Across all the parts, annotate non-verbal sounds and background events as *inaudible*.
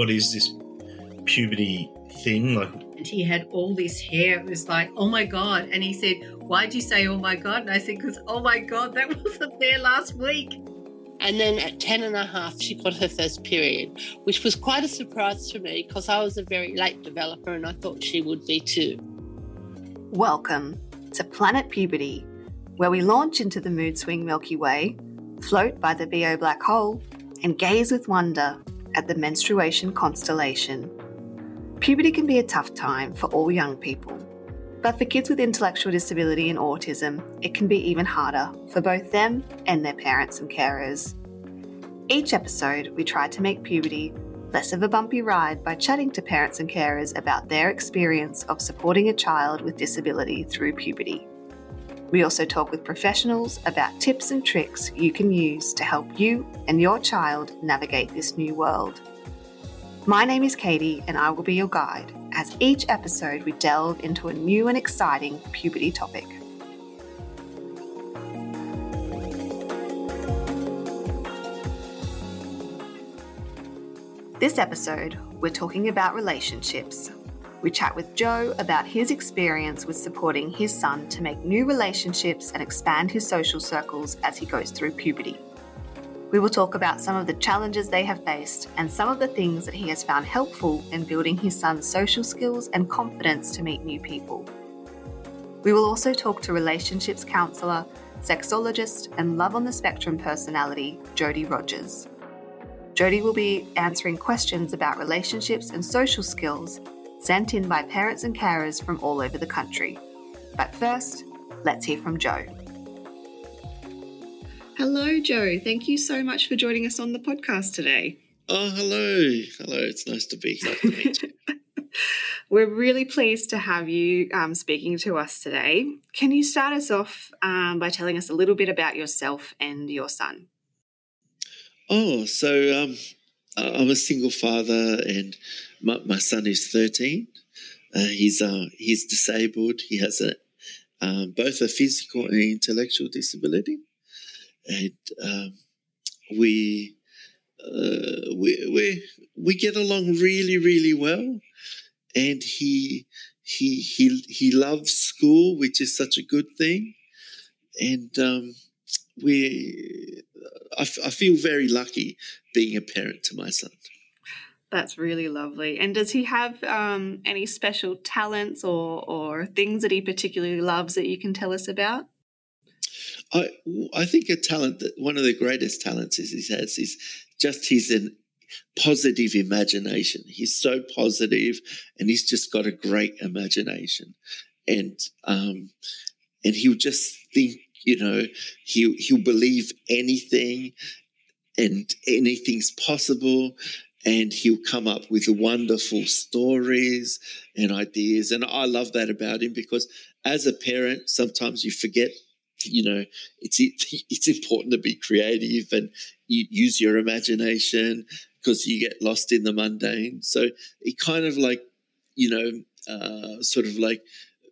what is this puberty thing? Like, and he had all this hair. It was like, oh my God. And he said, Why'd you say, oh my God? And I said, Because, oh my God, that *laughs* wasn't there last week. And then at 10 and a half, she got her first period, which was quite a surprise for me because I was a very late developer and I thought she would be too. Welcome to Planet Puberty, where we launch into the mood swing Milky Way, float by the BO black hole, and gaze with wonder at the menstruation constellation. Puberty can be a tough time for all young people, but for kids with intellectual disability and autism, it can be even harder for both them and their parents and carers. Each episode, we try to make puberty less of a bumpy ride by chatting to parents and carers about their experience of supporting a child with disability through puberty. We also talk with professionals about tips and tricks you can use to help you and your child navigate this new world. My name is Katie, and I will be your guide as each episode we delve into a new and exciting puberty topic. This episode, we're talking about relationships. We chat with Joe about his experience with supporting his son to make new relationships and expand his social circles as he goes through puberty. We will talk about some of the challenges they have faced and some of the things that he has found helpful in building his son's social skills and confidence to meet new people. We will also talk to relationships counsellor, sexologist, and love on the spectrum personality, Jodi Rogers. Jodi will be answering questions about relationships and social skills sent in by parents and carers from all over the country. But first, let's hear from Joe. Hello, Joe. Thank you so much for joining us on the podcast today. Oh, hello. Hello. It's nice to be here. *laughs* We're really pleased to have you um, speaking to us today. Can you start us off um, by telling us a little bit about yourself and your son? Oh, so um, I'm a single father, and my, my son is 13. Uh, he's uh, he's disabled. He has a um, both a physical and intellectual disability and um, we, uh, we we we get along really really well, and he he he he loves school, which is such a good thing, and um, we I, f- I feel very lucky being a parent to my son. That's really lovely. And does he have um, any special talents or, or things that he particularly loves that you can tell us about? I I think a talent that one of the greatest talents is he has is just his an positive imagination. He's so positive, and he's just got a great imagination, and um, and he'll just think, you know, he'll he'll believe anything, and anything's possible, and he'll come up with wonderful stories and ideas, and I love that about him because as a parent, sometimes you forget you know, it's *laughs* it's important to be creative and use your imagination because you get lost in the mundane. So it kind of like, you know, uh, sort of like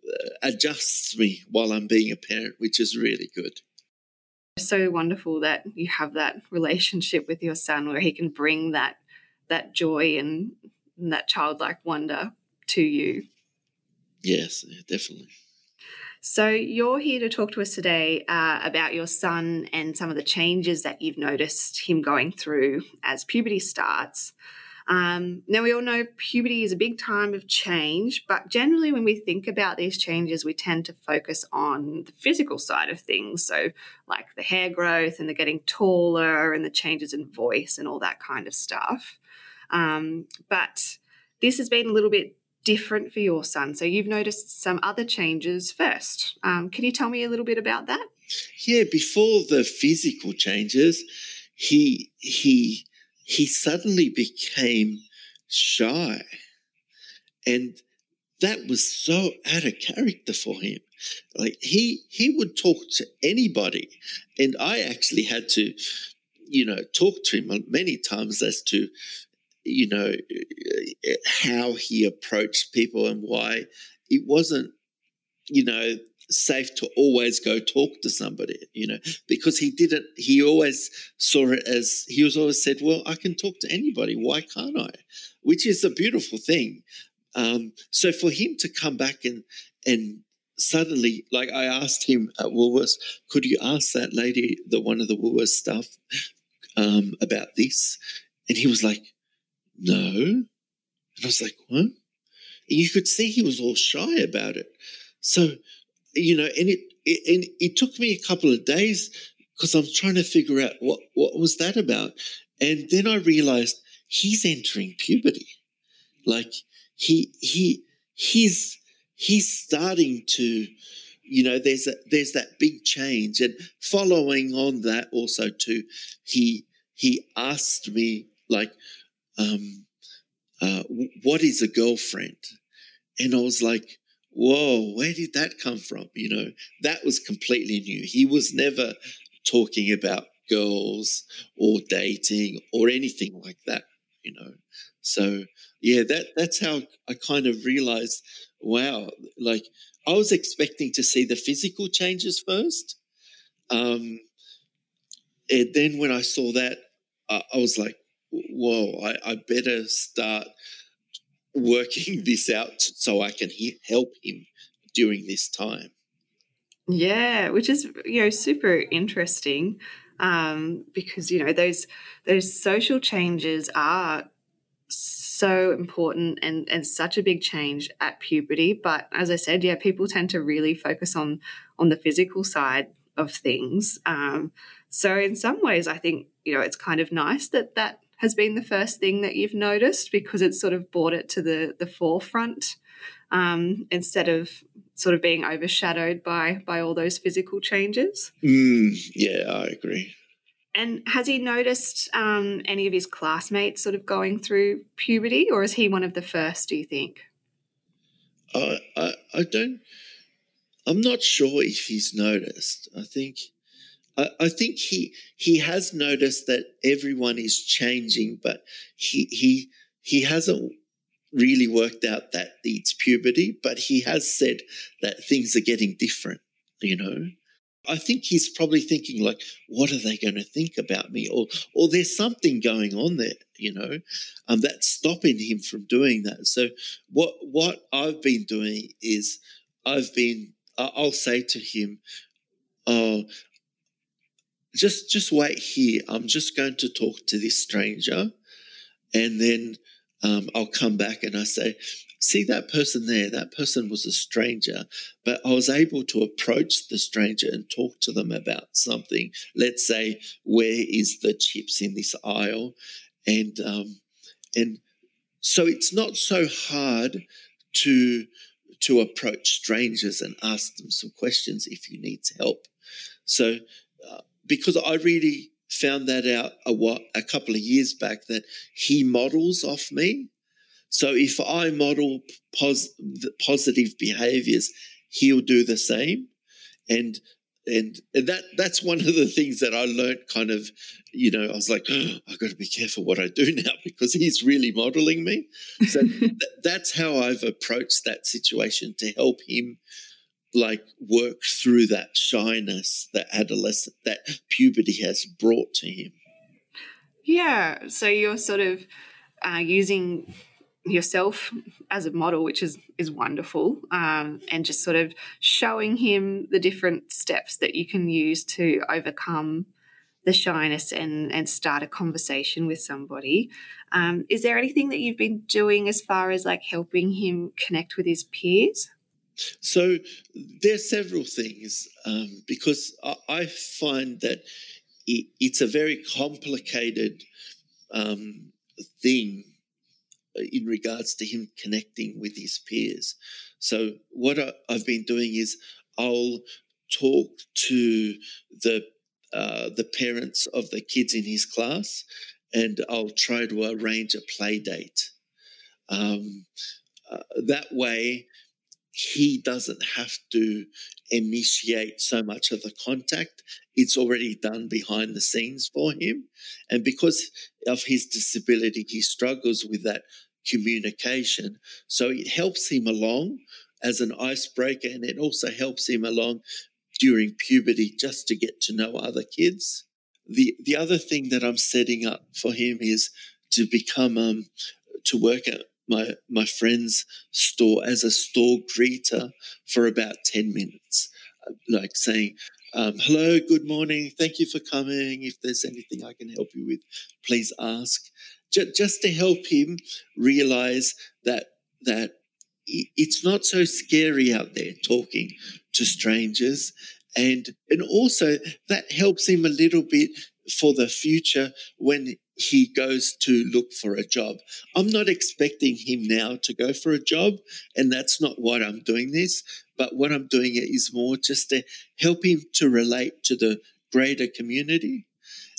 uh, adjusts me while I'm being a parent, which is really good. So wonderful that you have that relationship with your son where he can bring that that joy and, and that childlike wonder to you. Yes, definitely. So, you're here to talk to us today uh, about your son and some of the changes that you've noticed him going through as puberty starts. Um, now, we all know puberty is a big time of change, but generally, when we think about these changes, we tend to focus on the physical side of things. So, like the hair growth and the getting taller and the changes in voice and all that kind of stuff. Um, but this has been a little bit different for your son. So you've noticed some other changes first. Um, can you tell me a little bit about that? Yeah, before the physical changes, he he he suddenly became shy, and that was so out of character for him. Like he he would talk to anybody, and I actually had to, you know, talk to him many times as to you know, how he approached people and why it wasn't, you know, safe to always go talk to somebody, you know, because he didn't, he always saw it as, he was always said, well, I can talk to anybody. Why can't I? Which is a beautiful thing. Um, so for him to come back and, and suddenly, like I asked him at Woolworths, could you ask that lady, the one of the Woolworths staff, um, about this? And he was like, no. And I was like, what? And you could see he was all shy about it. So, you know, and it, it and it took me a couple of days because I'm trying to figure out what what was that about. And then I realized he's entering puberty. Like he he he's he's starting to you know there's a there's that big change and following on that also too he he asked me like um uh, what is a girlfriend? And i was like whoa where did that come from? You know that was completely new. He was never talking about girls or dating or anything like that you know? So yeah that that's how i kind of realized wow like i was expecting to see the physical changes first um and then when i saw that i, I was like whoa I, I better start working *laughs* this out so i can he- help him during this time Yeah, which is you know super interesting um, because you know those those social changes are so important and and such a big change at puberty. But as I said, yeah, people tend to really focus on on the physical side of things. Um, so in some ways, I think you know it's kind of nice that that has been the first thing that you've noticed because it's sort of brought it to the the forefront um, instead of sort of being overshadowed by by all those physical changes. mm, yeah i agree And has he noticed um, any of his classmates sort of going through puberty, or is he one of the first? Do you think? I, I I don't. I'm not sure if he's noticed. I think, I, think he he has noticed that everyone is changing, but he he he hasn't really worked out that it's puberty. But he has said that things are getting different. You know, I think he's probably thinking like, what are they going to think about me, or or there's something going on there. You know, um, that's stopping him from doing that. So what what I've been doing is I've been I'll say to him, "Oh, just just wait here. I'm just going to talk to this stranger, and then um, I'll come back and I say." See that person there? That person was a stranger, but I was able to approach the stranger and talk to them about something. Let's say, where is the chips in this aisle? And um, and so it's not so hard to to approach strangers and ask them some questions if you need help. So, because I really found that out a, while, a couple of years back that he models off me. So if I model pos- positive behaviors, he'll do the same. And and and that that's one of the things that I learned kind of, you know, I was like, oh, I've got to be careful what I do *laughs* now because he's really modeling me. So *laughs* th- that's how I've approached that situation to help him like work through that shyness that adolescent that puberty has brought to him. Yeah. So you're sort of uh, using yourself as a model, which is is wonderful, um, and just sort of showing him the different steps that you can use to overcome the shyness and and start a conversation with somebody. Um, is there anything that you've been doing as far as like helping him connect with his peers? So there are several things um, because I, I find that it, it's a very complicated um, thing in regards to him connecting with his peers. So what I, I've been doing is I'll talk to the uh, the parents of the kids in his class, and I'll try to arrange a play date. Um, uh, that way, he doesn't have to initiate so much of the contact. It's already done behind the scenes for him. And because of his disability, he struggles with that communication. So it helps him along as an icebreaker, and it also helps him along during puberty just to get to know other kids. The the other thing that I'm setting up for him is to become um to work at my my friend's store as a store greeter for about 10 minutes like saying um, hello good morning thank you for coming. If there's anything i can help you with please ask. J- just to help him realize that that it's not so scary out there talking to strangers. And and also that helps him a little bit for the future when he goes to look for a job. I'm not expecting him now to go for a job, and that's not what I'm doing this. But what I'm doing it is more just to help him to relate to the greater community.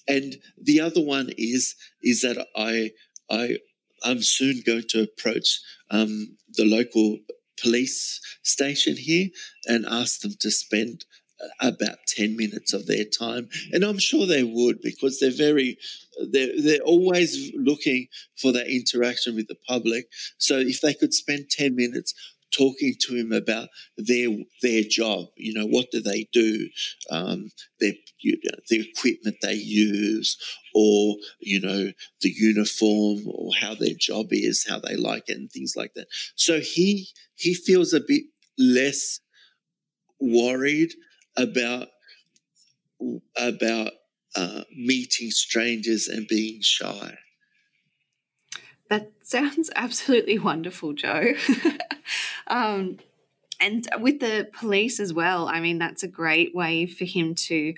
And the other one is is that I I I'm soon going to approach um, the local police station here and ask them to spend about 10 minutes of their time and i'm sure they would because they're very they're, they're always looking for that interaction with the public. So if they could spend 10 minutes talking to him about their their job you know what do they do? Um, their you know, the equipment they use or you know the uniform or how their job is how they like it and things like that. So he he feels a bit less worried about about uh, meeting strangers and being shy. That sounds *laughs* absolutely wonderful, Joe. *laughs* um, and with the police as well, I mean, that's a great way for him to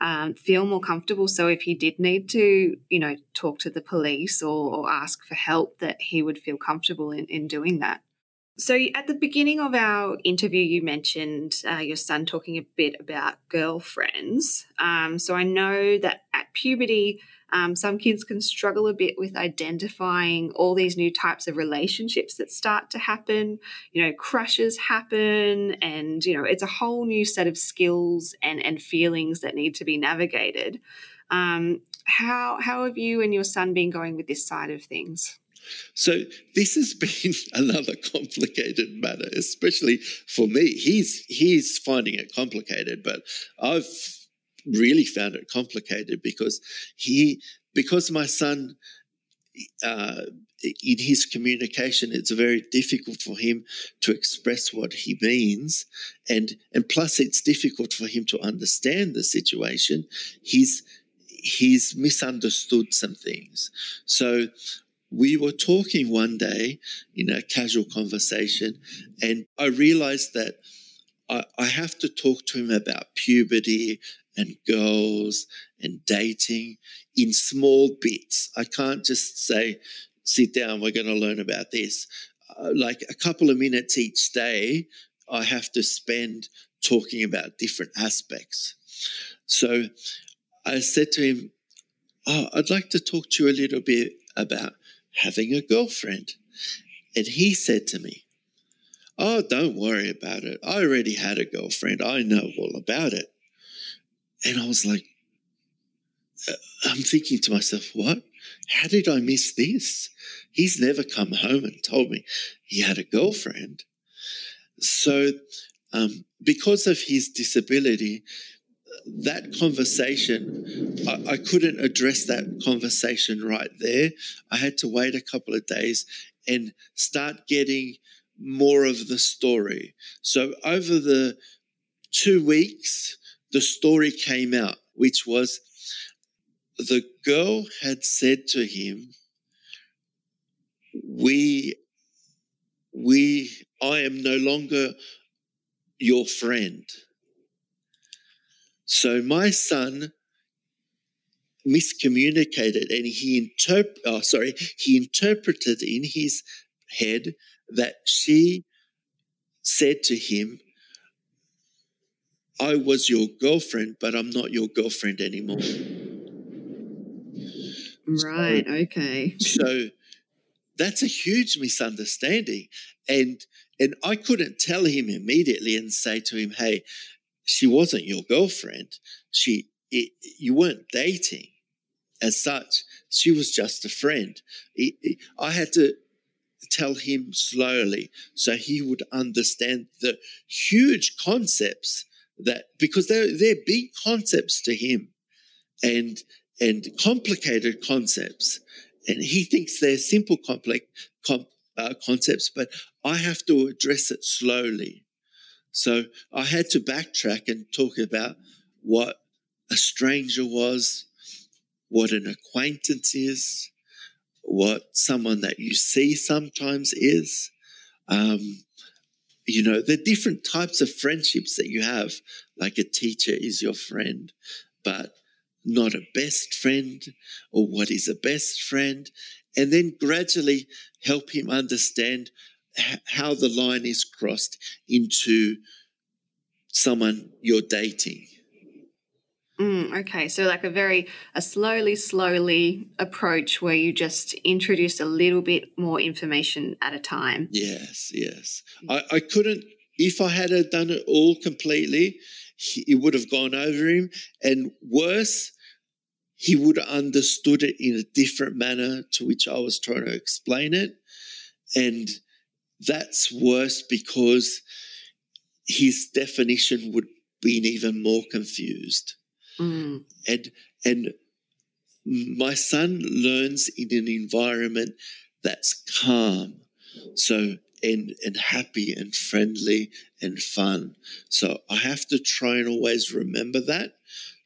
um, feel more comfortable. So if he did need to, you know, talk to the police or, or ask for help, that he would feel comfortable in, in doing that. So, at the beginning of our interview, you mentioned uh, your son talking a bit about girlfriends. Um, so, I know that at puberty, um, some kids can struggle a bit with identifying all these new types of relationships that start to happen. You know, crushes happen, and, you know, it's a whole new set of skills and, and feelings that need to be navigated. Um, how, how have you and your son been going with this side of things? So this has *laughs* been another complicated matter, especially for me. He's he's finding it complicated, but I've really found it complicated because he because my son uh, in his communication, it's very difficult for him to express what he means, and and plus it's difficult for him to understand the situation. He's he's misunderstood some things. So we were talking one day in a casual conversation, and I realized that I, I, have to talk to him about puberty and girls and dating in small bits. I can't just say, sit down, we're going to learn about this. Uh, like a couple of minutes each day, I have to spend talking about different aspects. So I said to him, oh, I'd like to talk to you a little bit about having a girlfriend. And he said to me, Oh, don't worry about it. I already had a girlfriend. I know all about it. And I was like, uh, I'm thinking to myself, what? How did I miss this? He's never come home and told me he had a girlfriend. So, um, because of his disability, that conversation, I, I, couldn't address that conversation right there. I had to wait a couple of days and start getting more of the story. So over the two weeks, the story came out, which was the girl had said to him, We, we, I am no longer your friend. So my son miscommunicated and he interp- oh, sorry, he interpreted in his head that she said to him, I was your girlfriend, but I'm not your girlfriend anymore. Right, so, okay. so that's a huge misunderstanding. And and I couldn't tell him immediately and say to him, hey, she wasn't your girlfriend. She, it, you weren't dating as such. She was just a friend. It, it, I had to tell him slowly so he would understand the huge concepts that because they're they're big concepts to him and and complicated concepts and he thinks they're simple complex com, uh, concepts but i have to address it slowly so i had to backtrack and talk about what a stranger was what an acquaintance is what someone that you see sometimes is um, you know, the different types of friendships that you have. Like a teacher is your friend, but not a best friend, or what is a best friend. And then gradually help him understand how the line is crossed into someone you're dating. Mm, okay, so like a very a slowly, slowly approach where you just introduce a little bit more information at a time. Yes, yes. I, I couldn't if I had done it all completely, he, it would have gone over him, and worse, he would have understood it in a different manner to which I was trying to explain it, and that's worse because his definition would been even more confused. Mm. And and my son learns in an environment that's calm. So and and happy and friendly and fun. So I have to try and always remember that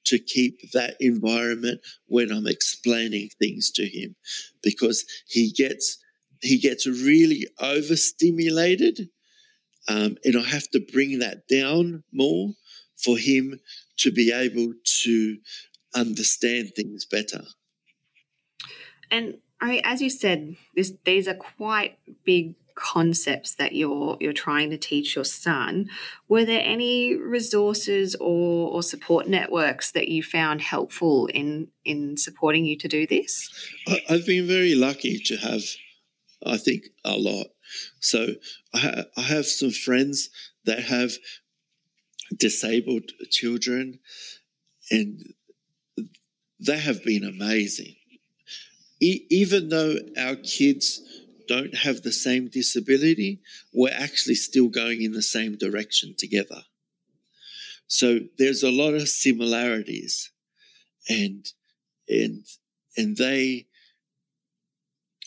to keep that environment when I'm explaining things to him because he gets he gets really overstimulated um, and I have to bring that down more for him to be able to understand things better. And I, as you said, this, these are quite big concepts that you're you're trying to teach your son. Were there any resources or, or support networks that you found helpful in in supporting you to do this? I, I've been very lucky to have, I think, a lot. So I, ha- I have some friends that have disabled children, and they have been amazing. E- even though our kids don't have the same disability, we're actually still going in the same direction together. So there's a lot of similarities, and and and they.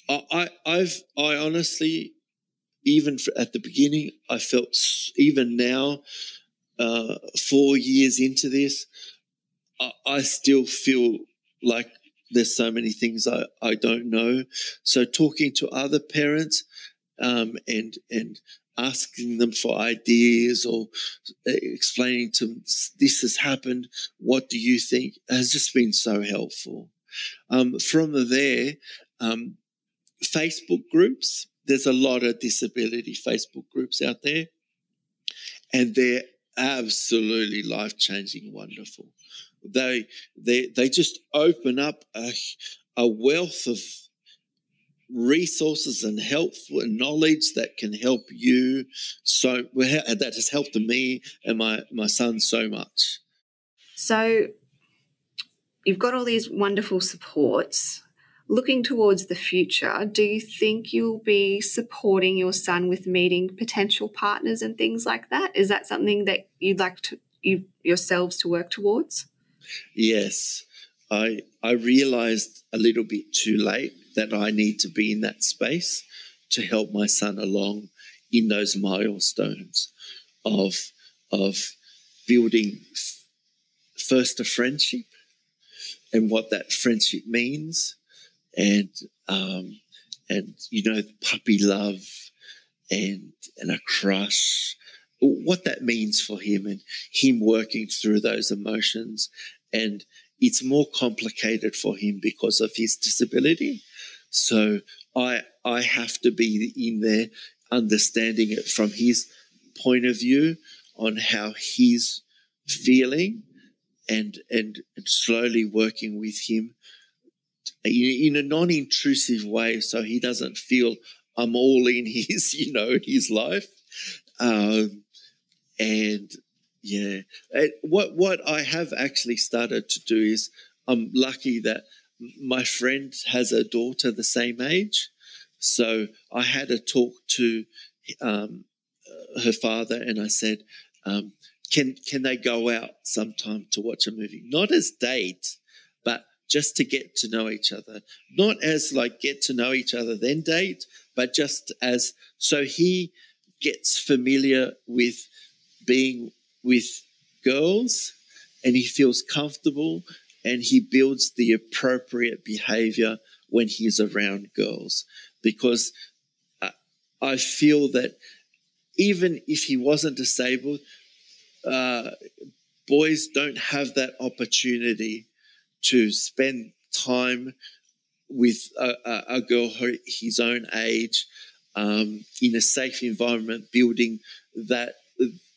I, I have I honestly, even at the beginning, I felt even now uh, four years into this, I, I still feel like there's so many things I, I don't know. So talking to other parents um, and and asking them for ideas or uh, explaining to them this has happened. What do you think has just been so helpful. Um, from there, um, Facebook groups. There's a lot of disability Facebook groups out there, and they're absolutely life changing, wonderful. They they they just open up a, a wealth of resources and help and knowledge that can help you so that has helped me and my my son so much so you've got all these wonderful supports looking towards the future, do you think you'll be supporting your son with meeting potential partners and things like that? Is that something that you'd like to you yourselves to work towards? Yes. I I realized a little bit too late that I need to be in that space to help my son along in those milestones of of building first a friendship and what that friendship means and um, and you know puppy love and and a crush. What that means for him and him working through those emotions. And it's more complicated for him because of his disability. So i i have to be in there understanding it from his point of view on how he's feeling and and, and slowly working with him in, a non-intrusive way, so he doesn't feel I'm all in his, *laughs* you know, his life. Um, and yeah, what what I have actually started to do is I'm lucky that my friend has a daughter the same age, So I had a talk to um, her father, and I said, um, "Can can they go out sometime to watch a movie? Not as dates, but just to get to know each other. Not as like get to know each other then date, but just as so he gets familiar with being with girls and he feels comfortable and he builds the appropriate behavior when he's around girls because I feel that even if he wasn't disabled, uh, boys don't have that opportunity to spend time with a, a, a girl his own age um, in a safe environment, building that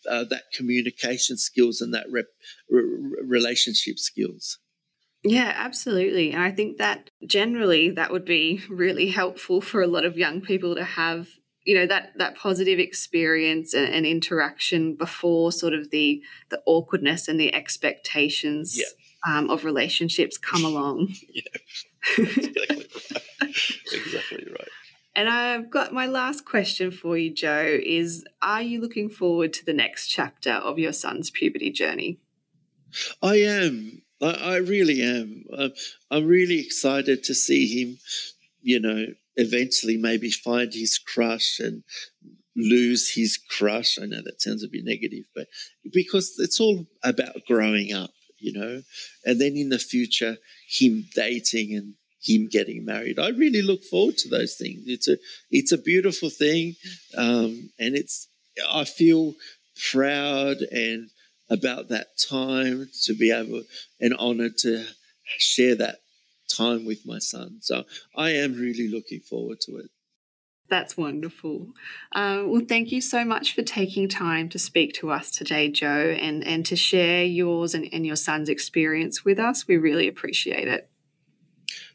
uh, that communication skills and that rep, relationship skills. Yeah, absolutely. And I think that generally that would be really helpful for a lot of young people to have, you know, that that positive experience and, and interaction before sort of the the awkwardness and the expectations yeah. Um, of relationships come *laughs* along. yeah, *laughs* exactly right. exactly right. And I've got my last question for you, Joe, is are you looking forward to the next chapter of your son's puberty journey? I am. I, I really am. I'm, I'm really excited to see him, you know, eventually maybe find his crush and lose his crush. I know that sounds a bit negative, but because it's all about growing up, you know, and then in the future, him dating and him getting married. I really look forward to those things. It's a it's a beautiful thing, um, and it's I feel proud and about that time to be able and honored to share that time with my son. So I am really looking forward to it. That's wonderful. Um, well, thank you so much for taking time to speak to us today, Joe, and, and to share yours and, and your son's experience with us. We really appreciate it.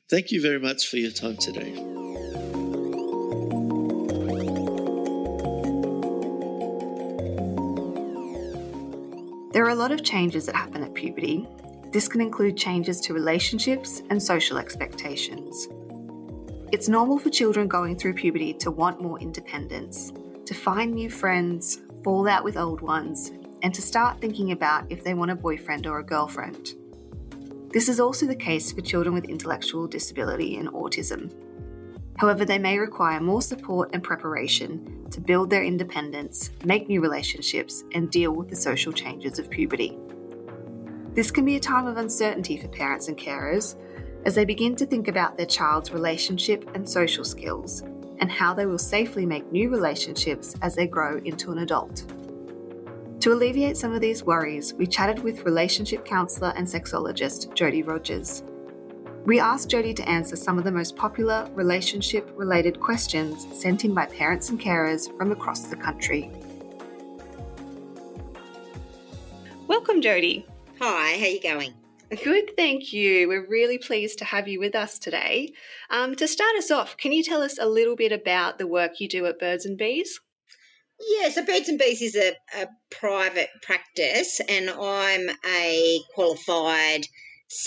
Thank you very much for your time today. There are a lot of changes that happen at puberty. This can include changes to relationships and social expectations. It's normal for children going through puberty to want more independence, to find new friends, fall out with old ones, and to start thinking about if they want a boyfriend or a girlfriend. This is also the case for children with intellectual disability and autism. However, they may require more support and preparation to build their independence, make new relationships, and deal with the social changes of puberty. This can be a time of uncertainty for parents and carers as they begin to think about their child's relationship and social skills and how they will safely make new relationships as they grow into an adult. To alleviate some of these worries, we chatted with relationship counsellor and sexologist Jodi Rogers. We asked Jodi to answer some of the most popular relationship related questions sent in by parents and carers from across the country. Welcome, Jodi. Hi, how are you going? Good, thank you. We're really pleased to have you with us today. Um, to start us off, can you tell us a little bit about the work you do at Birds and Bees? Yeah, so Birds and Bees is a, a private practice, and I'm a qualified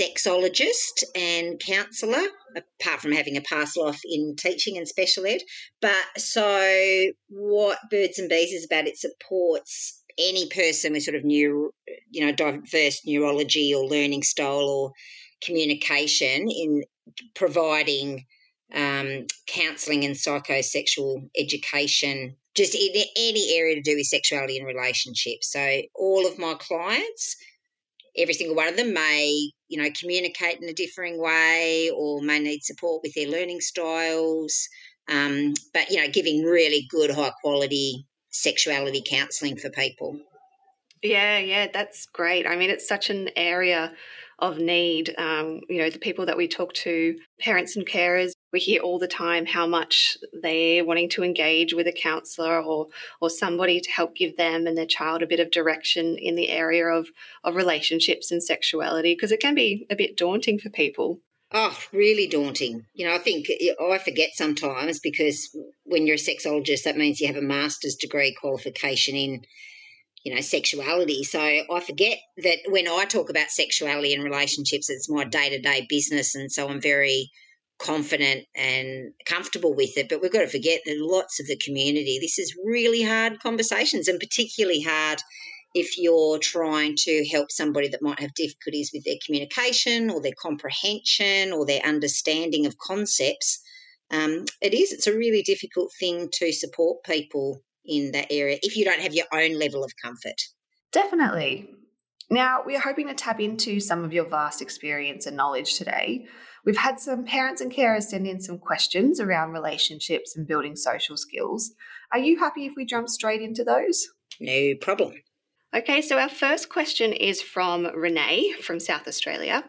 sexologist and counsellor, apart from having a past off in teaching and special ed. But so, what Birds and Bees is about, it supports any person with sort of new, you know, diverse neurology or learning style or communication in providing um, counselling and psychosexual education just in any area to do with sexuality and relationships. So all of my clients, every single one of them may, you know, communicate in a differing way or may need support with their learning styles. Um, but you know, giving really good, high quality sexuality counselling for people. Yeah, yeah, that's great. I mean, it's such an area of need. Um, you know, the people that we talk to, parents and carers, we hear all the time how much they're wanting to engage with a counsellor or or somebody to help give them and their child a bit of direction in the area of of relationships and sexuality because it can be a bit daunting for people. Oh, really daunting. You know, I think I forget sometimes because when you're a sexologist, that means you have a master's degree qualification in you know, sexuality. So I forget that when I talk about sexuality and relationships, it's my day to day business. And so I'm very confident and comfortable with it. But we've got to forget that lots of the community, this is really hard conversations and particularly hard if you're trying to help somebody that might have difficulties with their communication or their comprehension or their understanding of concepts. Um, it is, it's a really difficult thing to support people in that area if you don't have your own level of comfort. Definitely. Now, we are hoping to tap into some of your vast experience and knowledge today. We've had some parents and carers send in some questions around relationships and building social skills. Are you happy if we jump straight into those? No problem. Okay, so our first question is from Renee from South Australia.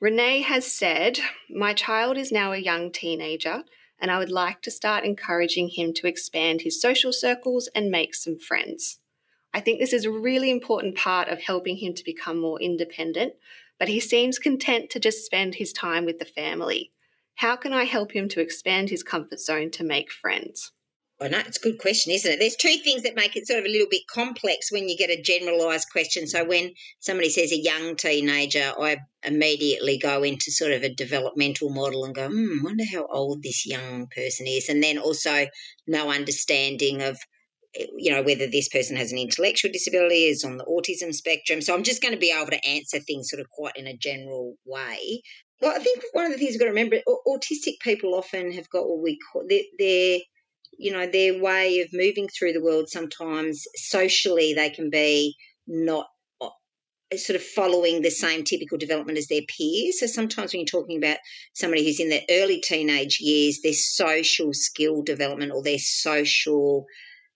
Renee has said, My child is now a young teenager, and I would like to start encouraging him to expand his social circles and make some friends. I think this is a really important part of helping him to become more independent, but he seems content to just spend his time with the family. How can I help him to expand his comfort zone to make friends? I know it's a good question, isn't it? There's two things that make it sort of a little bit complex when you get a generalised question. So when somebody says a young teenager, I immediately go into sort of a developmental model and go, hmm, wonder how old this young person is, and then also no understanding of you know, whether this person has an intellectual disability, is on the autism spectrum. So I'm just going to be able to answer things sort of quite in a general way. Well, I think one of the things we've got to remember, autistic people often have got what we call their you know, their way of moving through the world. Sometimes socially, they can be not uh, sort of following the same typical development as their peers. So sometimes when you're talking about somebody who's in their early teenage years, their social skill development or their social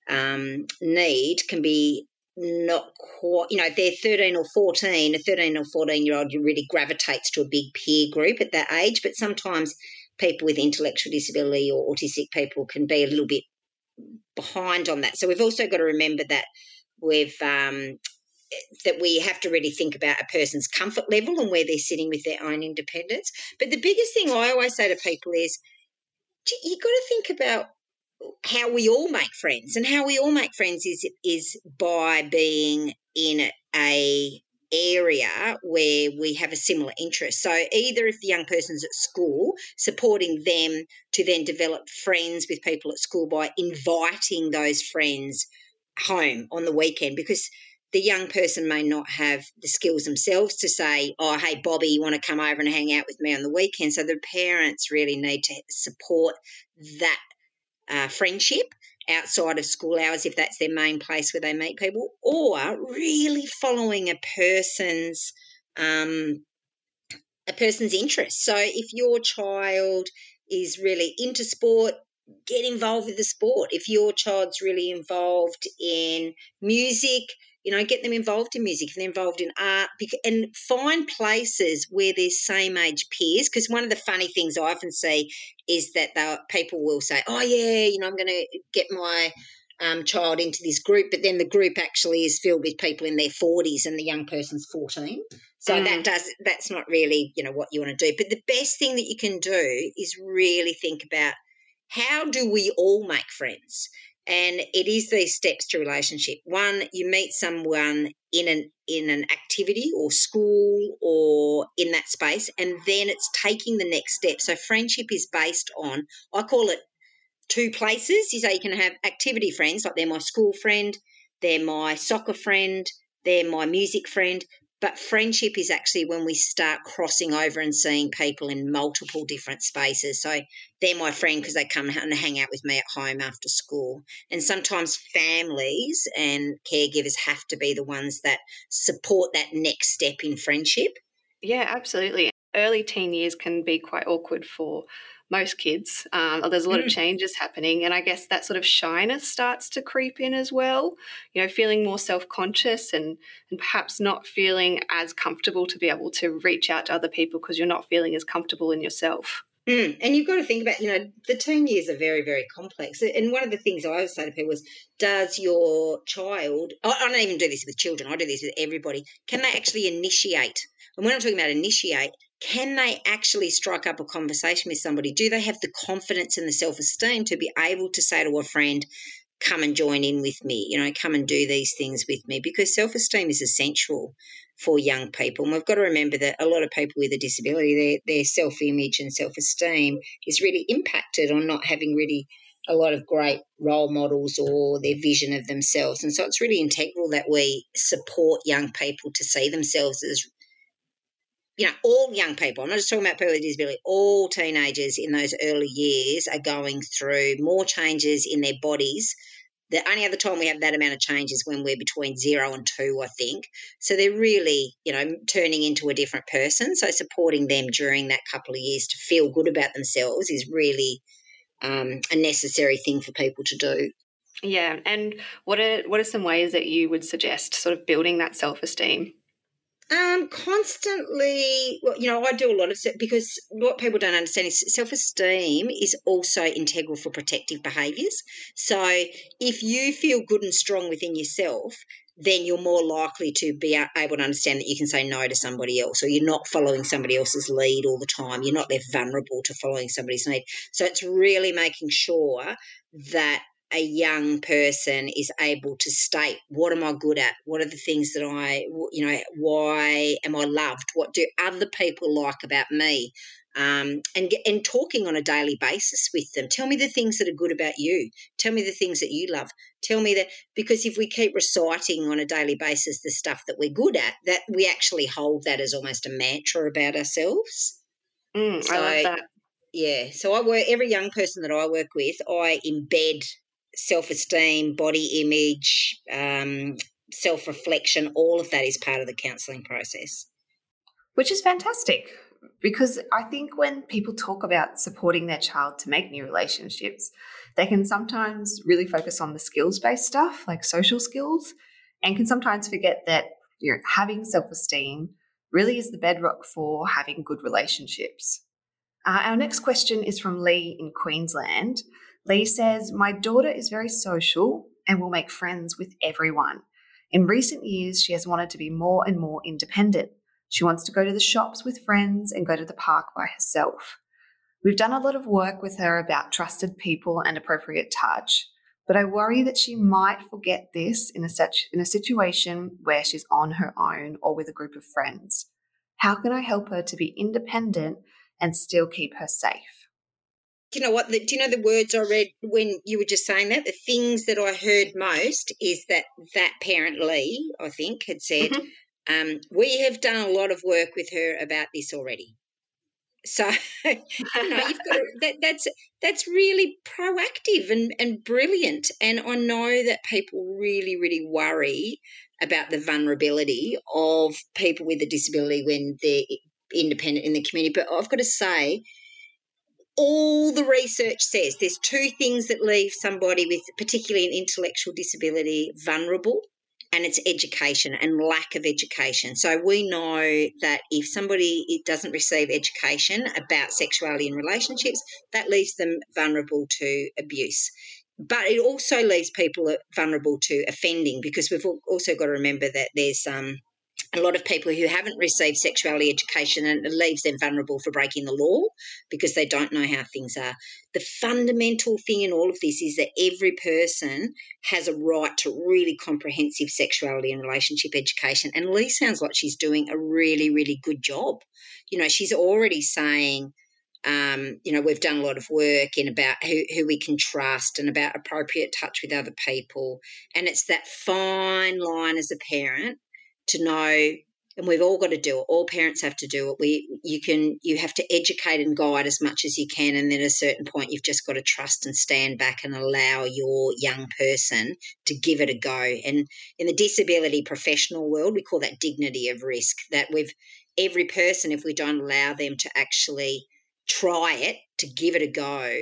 um, need can be not quite, you know, if they're 13 or 14, a 13 or 14 year old you really gravitates to a big peer group at that age. But sometimes people with intellectual disability or autistic people can be a little bit behind on that. So we've also got to remember that we've, um, that we have to really think about a person's comfort level and where they're sitting with their own independence. But the biggest thing I always say to people is, you've got to think about how we all make friends, and how we all make friends is is by being in a area where we have a similar interest. So either if the young person's at school, supporting them to then develop friends with people at school by inviting those friends home on the weekend because the young person may not have the skills themselves to say, Oh, hey, Bobby, you want to come over and hang out with me on the weekend? So the parents really need to support that uh, friendship outside of school hours if that's their main place where they meet people, or really following a person's um, a person's interest. So if your child is really into sport, get involved with the sport. If your child's really involved in music, you know, get them involved in music, if they're involved in art, and find places where there's same age peers. Because one of the funny things I often see is that the, people will say, "Oh yeah, you know, I'm going to get my um, child into this group," but then the group actually is filled with people in their 40s, and the young person's 14. So mm. that does that's not really you know what you want to do. But the best thing that you can do is really think about how do we all make friends and it is these steps to relationship. One you meet someone in an in an activity or school or in that space and then it's taking the next step. So friendship is based on i call it two places. You say you can have activity friends like they're my school friend they're my soccer friend they're my music friend but friendship is actually when we start crossing over and seeing people in multiple different spaces. So they're my friend because they come and hang out with me at home after school. And sometimes families and caregivers have to be the ones that support that next step in friendship. Yeah, absolutely. Early teen years can be quite awkward for most kids. Um, there's a lot mm. of changes happening, and I guess that sort of shyness starts to creep in as well. You know, feeling more self conscious and and perhaps not feeling as comfortable to be able to reach out to other people because you're not feeling as comfortable in yourself. Mm. And you've got to think about, you know, the teen years are very, very complex. And one of the things I always say to people is, does your child, I don't even do this with children, I do this with everybody, can they actually initiate? And when I'm talking about initiate, can they actually strike up a conversation with somebody? Do they have the confidence and the self esteem to be able to say to a friend, come and join in with me, you know, come and do these things with me? Because self esteem is essential for young people. And we've got to remember that a lot of people with a disability, their, their self image and self esteem is really impacted on not having really a lot of great role models or their vision of themselves. And so it's really integral that we support young people to see themselves as, you know, all young people, I'm not just talking about people with disability, all teenagers in those early years are going through more changes in their bodies the only other time we have that amount of change is when we're between zero and two, I think. So they're really, you know, turning into a different person. So supporting them during that couple of years to feel good about themselves is really um, a necessary thing for people to do. Yeah, and what are what are some ways that you would suggest, sort of building that self esteem? Um, constantly, well, you know, I do a lot of because what people don't understand is self esteem is also integral for protective behaviours. So if you feel good and strong within yourself, then you're more likely to be able to understand that you can say no to somebody else, or you're not following somebody else's lead all the time. You're not left vulnerable to following somebody's lead. So it's really making sure that a young person is able to state what am I good at? What are the things that I, you know, why am I loved? What do other people like about me? Um, and and talking on a daily basis with them. Tell me the things that are good about you. Tell me the things that you love. Tell me that because if we keep reciting on a daily basis the stuff that we're good at, that we actually hold that as almost a mantra about ourselves. Mm, so, I love that. Yeah. So I work every young person that I work with, I embed self esteem, body image, um, self reflection, all of that is part of the counselling process. Which is fantastic because I think when people talk about supporting their child to make new relationships, they can sometimes really focus on the skills based stuff like social skills and can sometimes forget that you know, having self esteem really is the bedrock for having good relationships. Uh, our next question is from Lee in Queensland. Lee says, My daughter is very social and will make friends with everyone. In recent years, she has wanted to be more and more independent. She wants to go to the shops with friends and go to the park by herself. We've done a lot of work with her about trusted people and appropriate touch, but I worry that she might forget this in a, such, in a situation where she's on her own or with a group of friends. How can I help her to be independent and still keep her safe? You know what? The, do you know the words I read when you were just saying that? The things that I heard most is that that parent Lee, I think, had said, mm-hmm. um, "We have done a lot of work with her about this already." So *laughs* you know, you've got to, that, that's that's really proactive and, and brilliant. And I know that people really, really worry about the vulnerability of people with a disability when they're independent in the community. But I've got to say, all the research says there's two things that leave somebody with particularly an intellectual disability vulnerable and it's education and lack of education. So we know that if somebody it doesn't receive education about sexuality and relationships, that leaves them vulnerable to abuse. But it also leaves people vulnerable to offending because we've also got to remember that there's um, a lot of people who haven't received sexuality education and it leaves them vulnerable for breaking the law because they don't know how things are. The fundamental thing in all of this is that every person has a right to really comprehensive sexuality and relationship education. And Lee sounds like she's doing a really, really good job. You know, she's already saying, um, you know, we've done a lot of work in about who, who we can trust and about appropriate touch with other people. And it's that fine line as a parent to know and we've all got to do it. All parents have to do it. We you can you have to educate and guide as much as you can and then at a certain point you've just got to trust and stand back and allow your young person to give it a go. And in the disability professional world we call that dignity of risk that we've every person if we don't allow them to actually try it to give it a go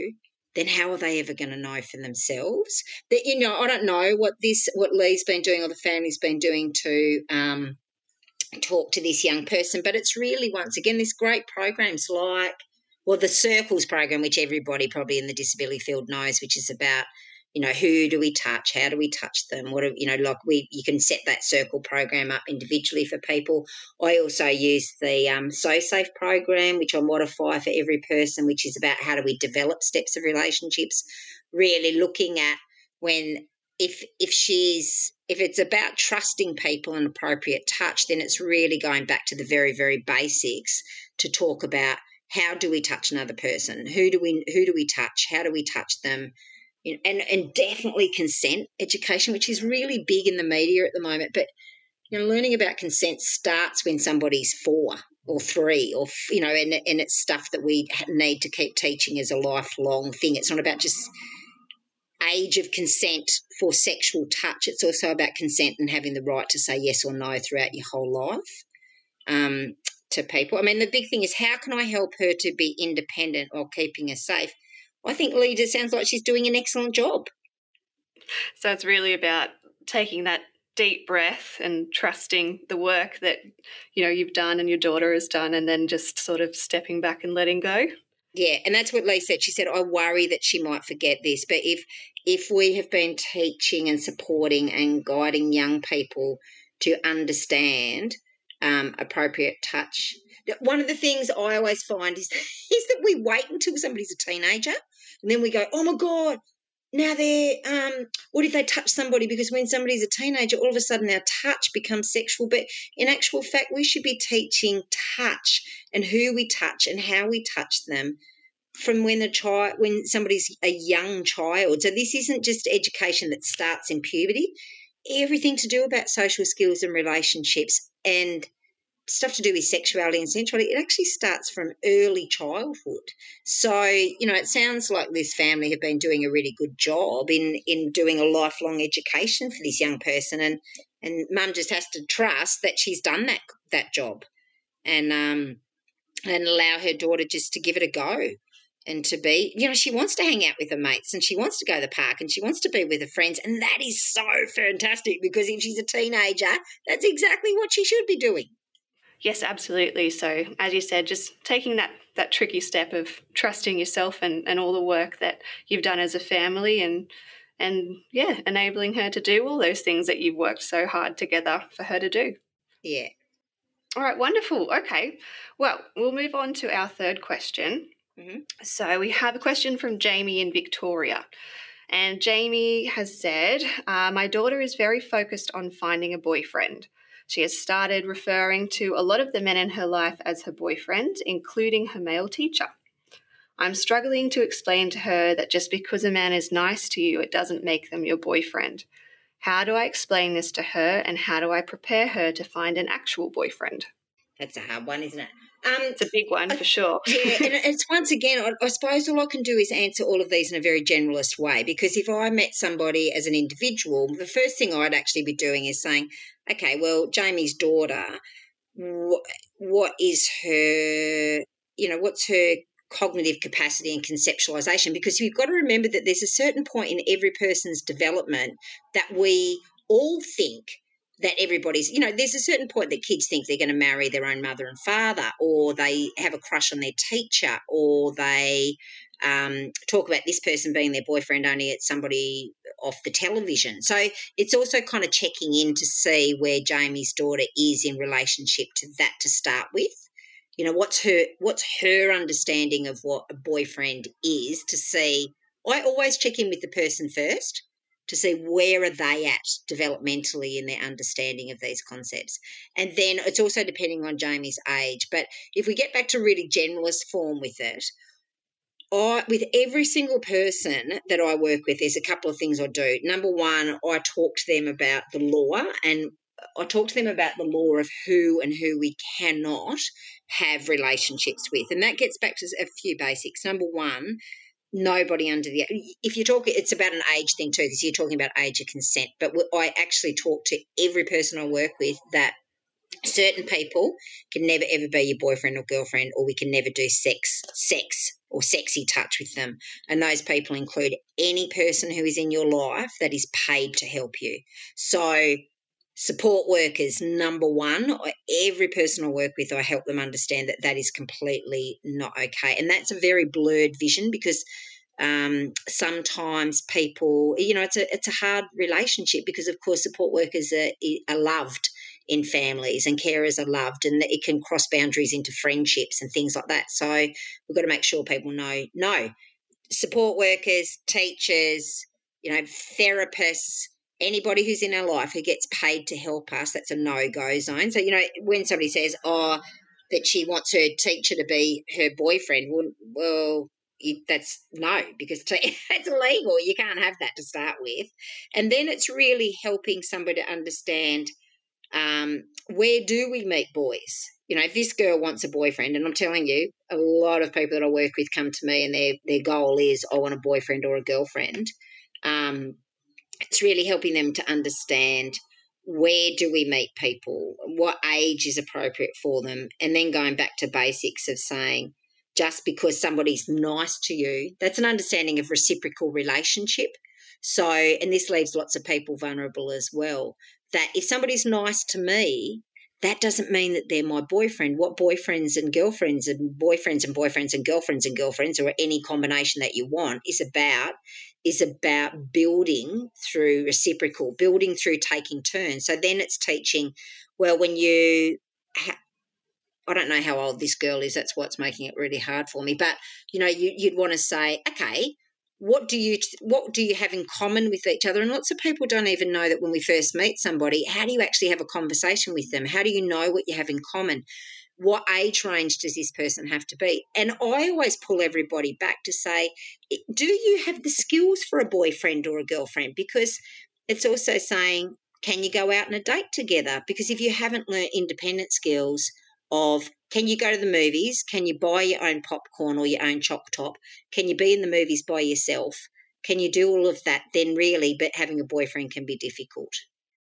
then how are they ever going to know for themselves? That you know, I don't know what this, what Lee's been doing or the family's been doing to um, talk to this young person, but it's really once again this great programs like well the Circles program, which everybody probably in the disability field knows, which is about you know who do we touch? How do we touch them? What are, you know like we you can set that circle program up individually for people. I also use the um, SoSAFE program which i modify for every person which is about how do we develop steps of relationships. Really looking at when if if she's if it's about trusting people and appropriate touch, then it's really going back to the very very basics to talk about how do we touch another person, who do we who do we touch, how do we touch them, and and definitely consent education, which is really big in the media at the moment, but. You know, learning about consent starts when somebody's four or three or you know and, and it's stuff that we need to keep teaching as a lifelong thing. It's not about just age of consent for sexual touch. It's also about consent and having the right to say yes or no throughout your whole life um, to people. I mean the big thing is how can i help her to be independent while keeping her safe i think lida sounds like she's doing an excellent job. So it's really about taking that deep breath and trusting the work that you know you've done and your daughter has done and then just sort of stepping back and letting go. Yeah and that's what lee said she said i worry that she might forget this but if if we have been teaching and supporting and guiding young people to understand um, appropriate touch one of the things i always find is *laughs* is that we wait until somebody's a teenager and then we go oh my god now they're um, what if they touch somebody? Because when somebody's a teenager all of a sudden our touch becomes sexual. But in actual fact we should be teaching touch and who we touch and how we touch them from when a child when somebody's a young child. So this isn't just education that starts in puberty. Everything to do about social skills and relationships and stuff to do with sexuality and sensuality, it actually starts from early childhood. So, you know, it sounds like this family have been doing a really good job in in doing a lifelong education for this young person and and mum just has to trust that she's done that that job and um and allow her daughter just to give it a go and to be you know she wants to hang out with her mates and she wants to go to the park and she wants to be with her friends and that is so fantastic because if she's a teenager that's exactly what she should be doing Yes, absolutely. So, as you said, just taking that that tricky step of trusting yourself and, and all the work that you've done as a family and and yeah, enabling her to do all those things that you've worked so hard together for her to do. Yeah. All right, wonderful. Okay. Well, we'll move on to our third question. Mm-hmm. So, we have a question from Jamie in Victoria. And Jamie has said, uh, My daughter is very focused on finding a boyfriend. She has started referring to a lot of the men in her life as her boyfriend, including her male teacher. I'm struggling to explain to her that just because a man is nice to you, it doesn't make them your boyfriend. How do I explain this to her and how do I prepare her to find an actual boyfriend? That's a hard one, isn't it? Um, it's a big one for sure. yeah, and *laughs* it's once again, I, I, suppose all I can do is answer all of these in a very generalist way because if I met somebody as an individual, the first thing I'd actually be doing is saying, okay, well, Jamie's daughter, what, what is her, you know, what's her cognitive capacity and conceptualization? Because you've got to remember that there's a certain point in every person's development that we all think that everybody's, you know, there's a certain point that kids think they're going to marry their own mother and father, or they have a crush on their teacher, or they um, talk about this person being their boyfriend only it's somebody off the television. So it's also kind of checking in to see where Jamie's daughter is in relationship to that to start with. You know, what's her what's her understanding of what a boyfriend is to see. I always check in with the person first to see where are they at developmentally in their understanding of these concepts and then it's also depending on jamie's age but if we get back to really generalist form with it I, with every single person that I work with, there's a couple of things I do. Number one, I talk to them about the law and I talk to them about the law of who and who we cannot have relationships with. And that gets back to a few basics. Number one, nobody under the if you talk it's about an age thing too because you're talking about age of consent but i actually talk to every person i work with that certain people can never ever be your boyfriend or girlfriend or we can never do sex sex or sexy touch with them. And those people include any person who is in your life that is paid to help you. So, support workers, number one, every person I work with, I help them understand that that is completely not okay. And that's a very blurred vision because um, sometimes people, you know, it's a it's a hard relationship because, of course, support workers are, are loved in families and carers are loved and it can cross boundaries into friendships and things like that. So we've got to make sure people know no, support workers, teachers, You know, therapists, anybody who's in our life who gets paid to help us, that's a no go zone. So, you know, when somebody says, oh, that she wants her teacher to be her boyfriend, well, well that's no, because *laughs* t- it's illegal. You can't have that to start with. And then it's really helping somebody to understand um, where do we meet boys? You know, if this girl wants a boyfriend, and I'm telling you, a lot of people that I work with come to me and their, their goal is, I want a boyfriend or a girlfriend. Um, it's really helping them to understand where do we meet people, what age is appropriate for them, and then going back to basics of saying, just because somebody's nice to you, that's an understanding of reciprocal relationship. So, and this leaves lots of people vulnerable as well. That if somebody's nice to me, that doesn't mean that they're my boyfriend. What boyfriends and girlfriends and boyfriends and boyfriends and girlfriends and girlfriends, or any combination that you want, is about is about building through reciprocal, building through taking turns. So then it's teaching. Well, when you ha- I don't know how old this girl is. That's what's making it really hard for me. But you know, you, would want to say, okay, what do you what do you have in common with each other and lots of people don't even know that when we first meet somebody how do you actually have a conversation with them how do you know what you have in common what age range does this person have to be and i always pull everybody back to say do you have the skills for a boyfriend or a girlfriend because it's also saying can you go out on a date together because if you haven't learned independent skills of can you go to the movies? Can you buy your own popcorn or your own choc top? Can you be in the movies by yourself? Can you do all of that? Then really, but having a boyfriend can be difficult.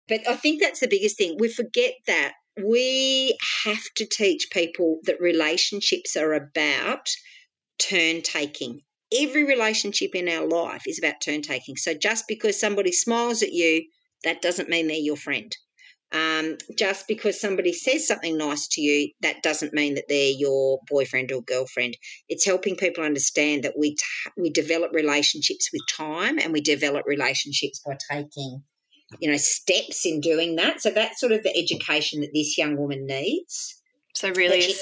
But I think that's the biggest thing. We forget that we have to teach people that relationships are about turn taking. Every relationship in our life is about turn taking. So just because somebody smiles at you, that doesn't mean they're your friend. Um, just because somebody says something nice to you, that doesn't mean that they're your boyfriend or girlfriend. It's helping people understand that we t- we develop relationships with time, and we develop relationships by taking, you know, steps in doing that. So that's sort of the education that this young woman needs. So really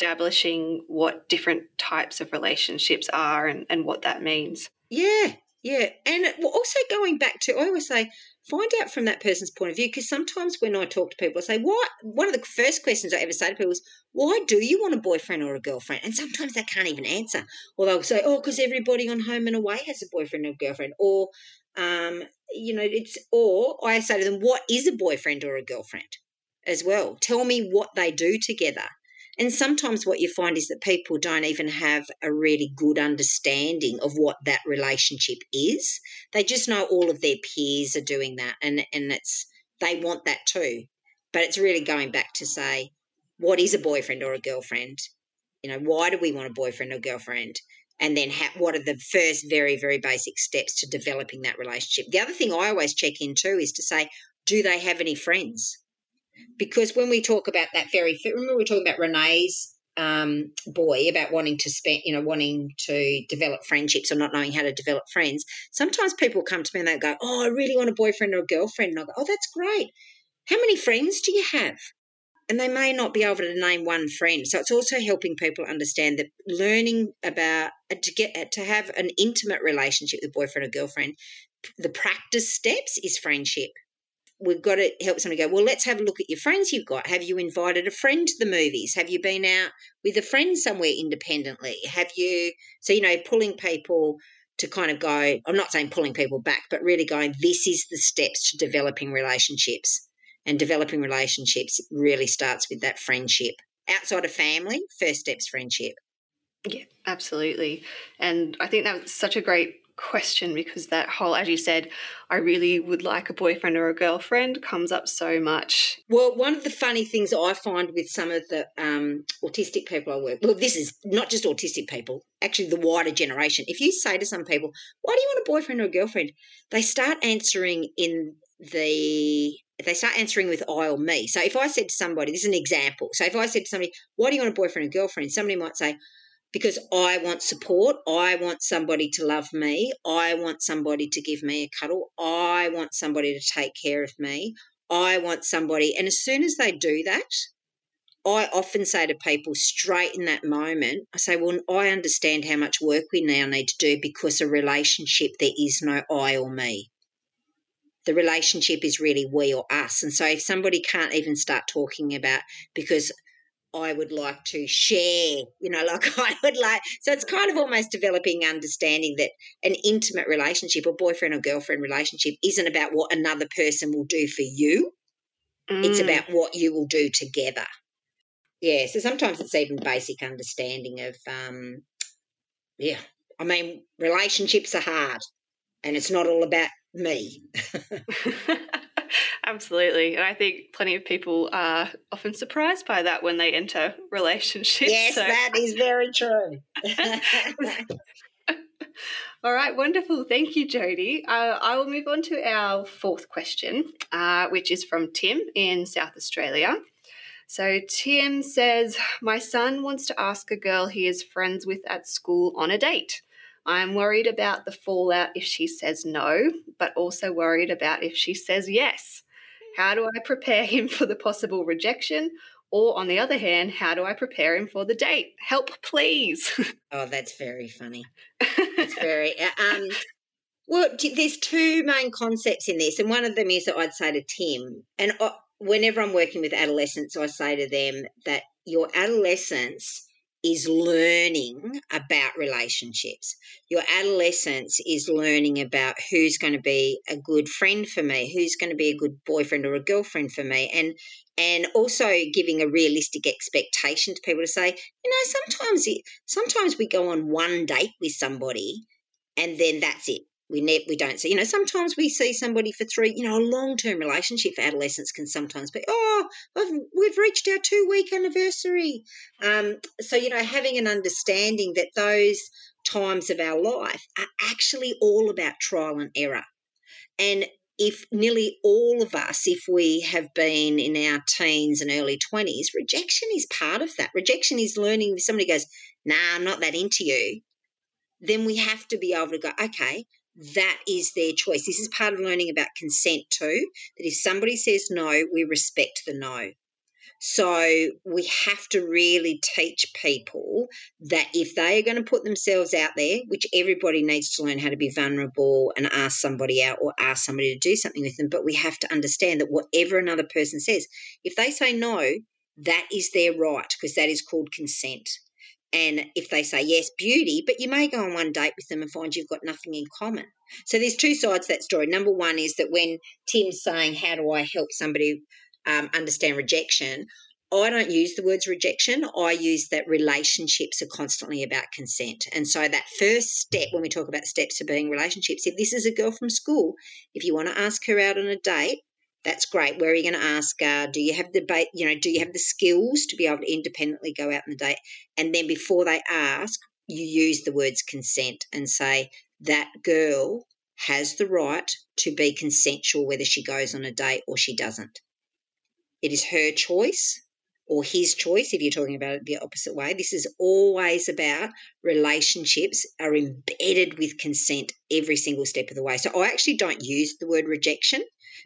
establishing what different types of relationships are and, and what that means. Yeah, yeah, and also going back to, I always say, find out from that person's point of view because sometimes when I talk to people, I say, "Why?" One of the first questions I ever say to people is, "Why do you want a boyfriend or a girlfriend?" And sometimes they can't even answer, or they'll say, "Oh, because everybody on Home and Away has a boyfriend or girlfriend," or um, you know, it's or I say to them, "What is a boyfriend or a girlfriend?" As well, tell me what they do together. And sometimes what you find is that people don't even have a really good understanding of what that relationship is. They just know all of their peers are doing that and, and it's they want that too. But it's really going back to say, what is a boyfriend or a girlfriend? You know, why do we want a boyfriend or girlfriend? And then ha- what are the first very, very basic steps to developing that relationship? The other thing I always check in too is to say, do they have any friends? because when we talk about that very remember we're talking about Renee's um, boy about wanting to spend, you know, wanting to develop friendships or not knowing how to develop friends. Sometimes people come to me and they go, "Oh, I really want a boyfriend or a girlfriend," and I go, "Oh, that's great. How many friends do you have?" And they may not be able to name one friend. So it's also helping people understand that learning about uh, to get uh, to have an intimate relationship with boyfriend or girlfriend. The practice steps is friendship we've got to help somebody go, well, let's have a look at your friends you've got. Have you invited a friend to the movies? Have you been out with a friend somewhere independently? Have you, so, you know, pulling people to kind of go, I'm not saying pulling people back, but really going, this is the steps to developing relationships. And developing relationships really starts with that friendship. Outside of family, first step's friendship. Yeah, absolutely. And I think that was such a great question because that whole, as you said, I really would like a boyfriend or a girlfriend comes up so much. Well, one of the funny things I find with some of the um, autistic people I work well, this is not just autistic people, actually the wider generation. If you say to some people, why do you want a boyfriend or a girlfriend? They start answering in the they start answering with I or me. So if I said to somebody, this is an example. So if I said to somebody, why do you want a boyfriend or girlfriend? Somebody might say, because I want support. I want somebody to love me. I want somebody to give me a cuddle. I want somebody to take care of me. I want somebody. And as soon as they do that, I often say to people straight in that moment, I say, Well, I understand how much work we now need to do because a relationship, there is no I or me. The relationship is really we or us. And so if somebody can't even start talking about, because I would like to share, you know, *laughs* like I would like. So it's kind of almost developing understanding that an intimate relationship or boyfriend or girlfriend relationship isn't about what another person will do for you. Mm. It's about what you will do together. Yeah. So sometimes it's even basic understanding of, um, yeah. I mean, relationships are hard and it's not all about me. *laughs* *laughs* Absolutely. And I think plenty of people are often surprised by that when they enter relationships. Yes, so. that is very true. *laughs* All right, wonderful. Thank you, Jodi. Uh, I will move on to our fourth question, uh, which is from Tim in South Australia. So, Tim says, My son wants to ask a girl he is friends with at school on a date. I'm worried about the fallout if she says no, but also worried about if she says yes. How do I prepare him for the possible rejection? Or on the other hand, how do I prepare him for the date? Help, please. *laughs* oh, that's very funny. That's *laughs* very. Uh, um, well, there's two main concepts in this, and one of them is that I'd say to Tim, and uh, whenever I'm working with adolescents, I say to them that your adolescence is learning about relationships. Your adolescence is learning about who's going to be a good friend for me, who's going to be a good boyfriend or a girlfriend for me, and and also giving a realistic expectation to people to say, you know, sometimes it, sometimes we go on one date with somebody, and then that's it we ne- we don't see. You know, sometimes we see somebody for three. You know, a long term relationship for adolescents can sometimes be, oh, we've reached our two week anniversary. Um, so you know, having an understanding that those times of our life are actually all about trial and error, and if nearly all of us, if we have been in our teens and early 20s, rejection is part of that. Rejection is learning if somebody goes, nah, I'm not that into you, then we have to be able to go, okay, that is their choice. This is part of learning about consent too, that if somebody says no, we respect the no. So we have to really teach people that if they are going to put themselves out there, which everybody needs to learn how to be vulnerable and ask somebody out or ask somebody to do something with them, but we have to understand that whatever another person says, if they say no, that is their right because that is called consent. And if they say yes, beauty, but you may go on one date with them and find you've got nothing in common. So there's two sides to that story. Number one is that when Tim's saying, How do I help somebody um, understand rejection? I don't use the words rejection. I use that relationships are constantly about consent. And so that first step, when we talk about steps to being relationships, if this is a girl from school, if you want to ask her out on a date, that's great. Where are you going to ask? Uh, do you have the ba- you know do you have the skills to be able to independently go out on the date? And then before they ask, you use the words consent and say that girl has the right to be consensual whether she goes on a date or she doesn't. It is her choice or his choice if you're talking about it the opposite way. This is always about relationships are embedded with consent every single step of the way. So I actually don't use the word rejection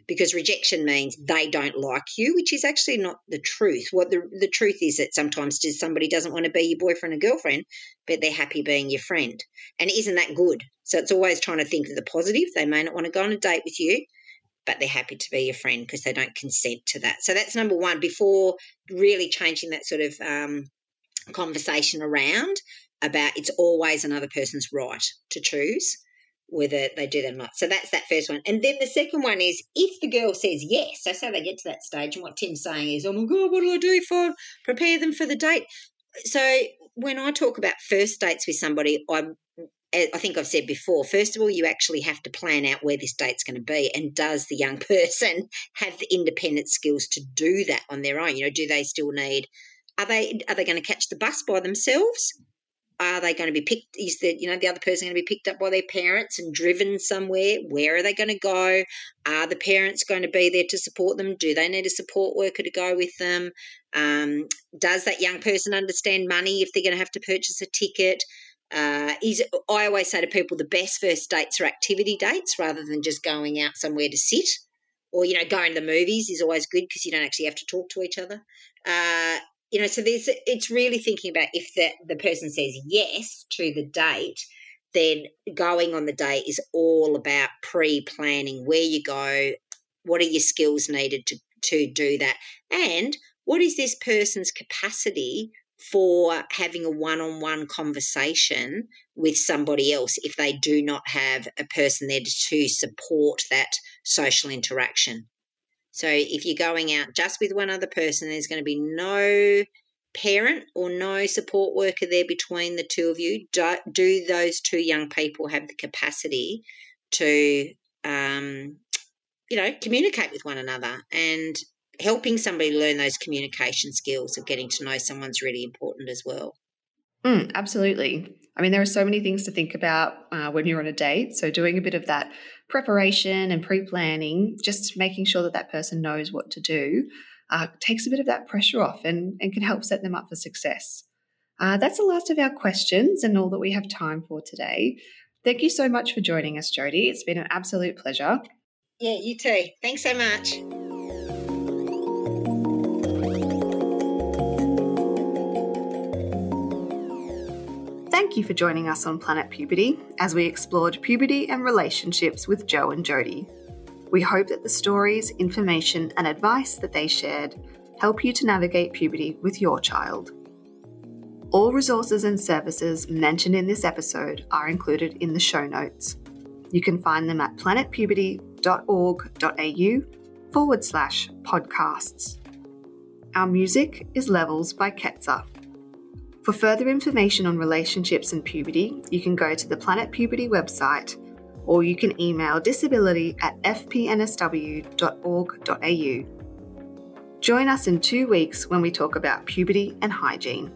because rejection means they don't like you, which is actually not the truth. What the, the truth is that sometimes just somebody doesn't want to be your boyfriend or girlfriend, but they're happy being your friend. And isn't that good? So it's always trying to think of the positive. They may not want to go on a date with you, but they're happy to be your friend because they don't consent to that. So that's number one before really changing that sort of um, conversation around about it's always another person's right to choose whether they do that or not. So that's that first one. And then the second one is if the girl says yes, so say they get to that stage, and what Tim's saying is, oh my God, what do I do for prepare them for the date? So when I talk about first dates with somebody, I eh, I think I've said before, first of all, you actually have to plan out where this date's going to be. And does the young *laughs* person have the independent skills to do that on their own? You know, do they still need, are they, are they going to catch the bus by themselves? Are they going to be picked? Is the you know the other person going to be picked up by their parents and driven somewhere? Where are they going to go? Are the parents going to be there to support them? Do they need a support worker to go with them? Um, does that young person understand money if they're going to have to purchase a ticket? Uh, is I always say to people the best first dates are activity dates rather than just going out somewhere to sit or you know going to the movies is always good because you don't actually have to talk to each other. Uh, you know, so there's it's really thinking about if the the person says yes to the date, then going on the date is all about pre-planning where you go, what are your skills needed to to do that, and what is this person's capacity for having a one-on-one conversation with somebody else if they do not have a person there to support that social interaction. So if you're going out just with one other person, there's going to be no parent or no support worker there between the two of you. Do, do those two young people have the capacity to, um, you know, communicate with one another? And helping somebody learn those communication skills of getting to know someone's really important as well. Mm, absolutely. I mean, there are so many things to think about uh, when you're on a date. So, doing a bit of that preparation and pre planning, just making sure that that person knows what to do, uh, takes a bit of that pressure off and, and can help set them up for success. Uh, that's the last of our questions and all that we have time for today. Thank you so much for joining us, Jodi. It's been an absolute pleasure. Yeah, you too. Thanks so much. Thank you for joining us on Planet Puberty as we explored puberty and relationships with Joe and Jodi. We hope that the stories, information, and advice that they shared help you to navigate puberty with your child. All resources and services mentioned in this episode are included in the show notes. You can find them at planetpuberty.org.au forward slash podcasts. Our music is Levels by Ketzer. For further information on relationships and puberty, you can go to the Planet Puberty website or you can email disability at fpnsw.org.au. Join us in two weeks when we talk about puberty and hygiene.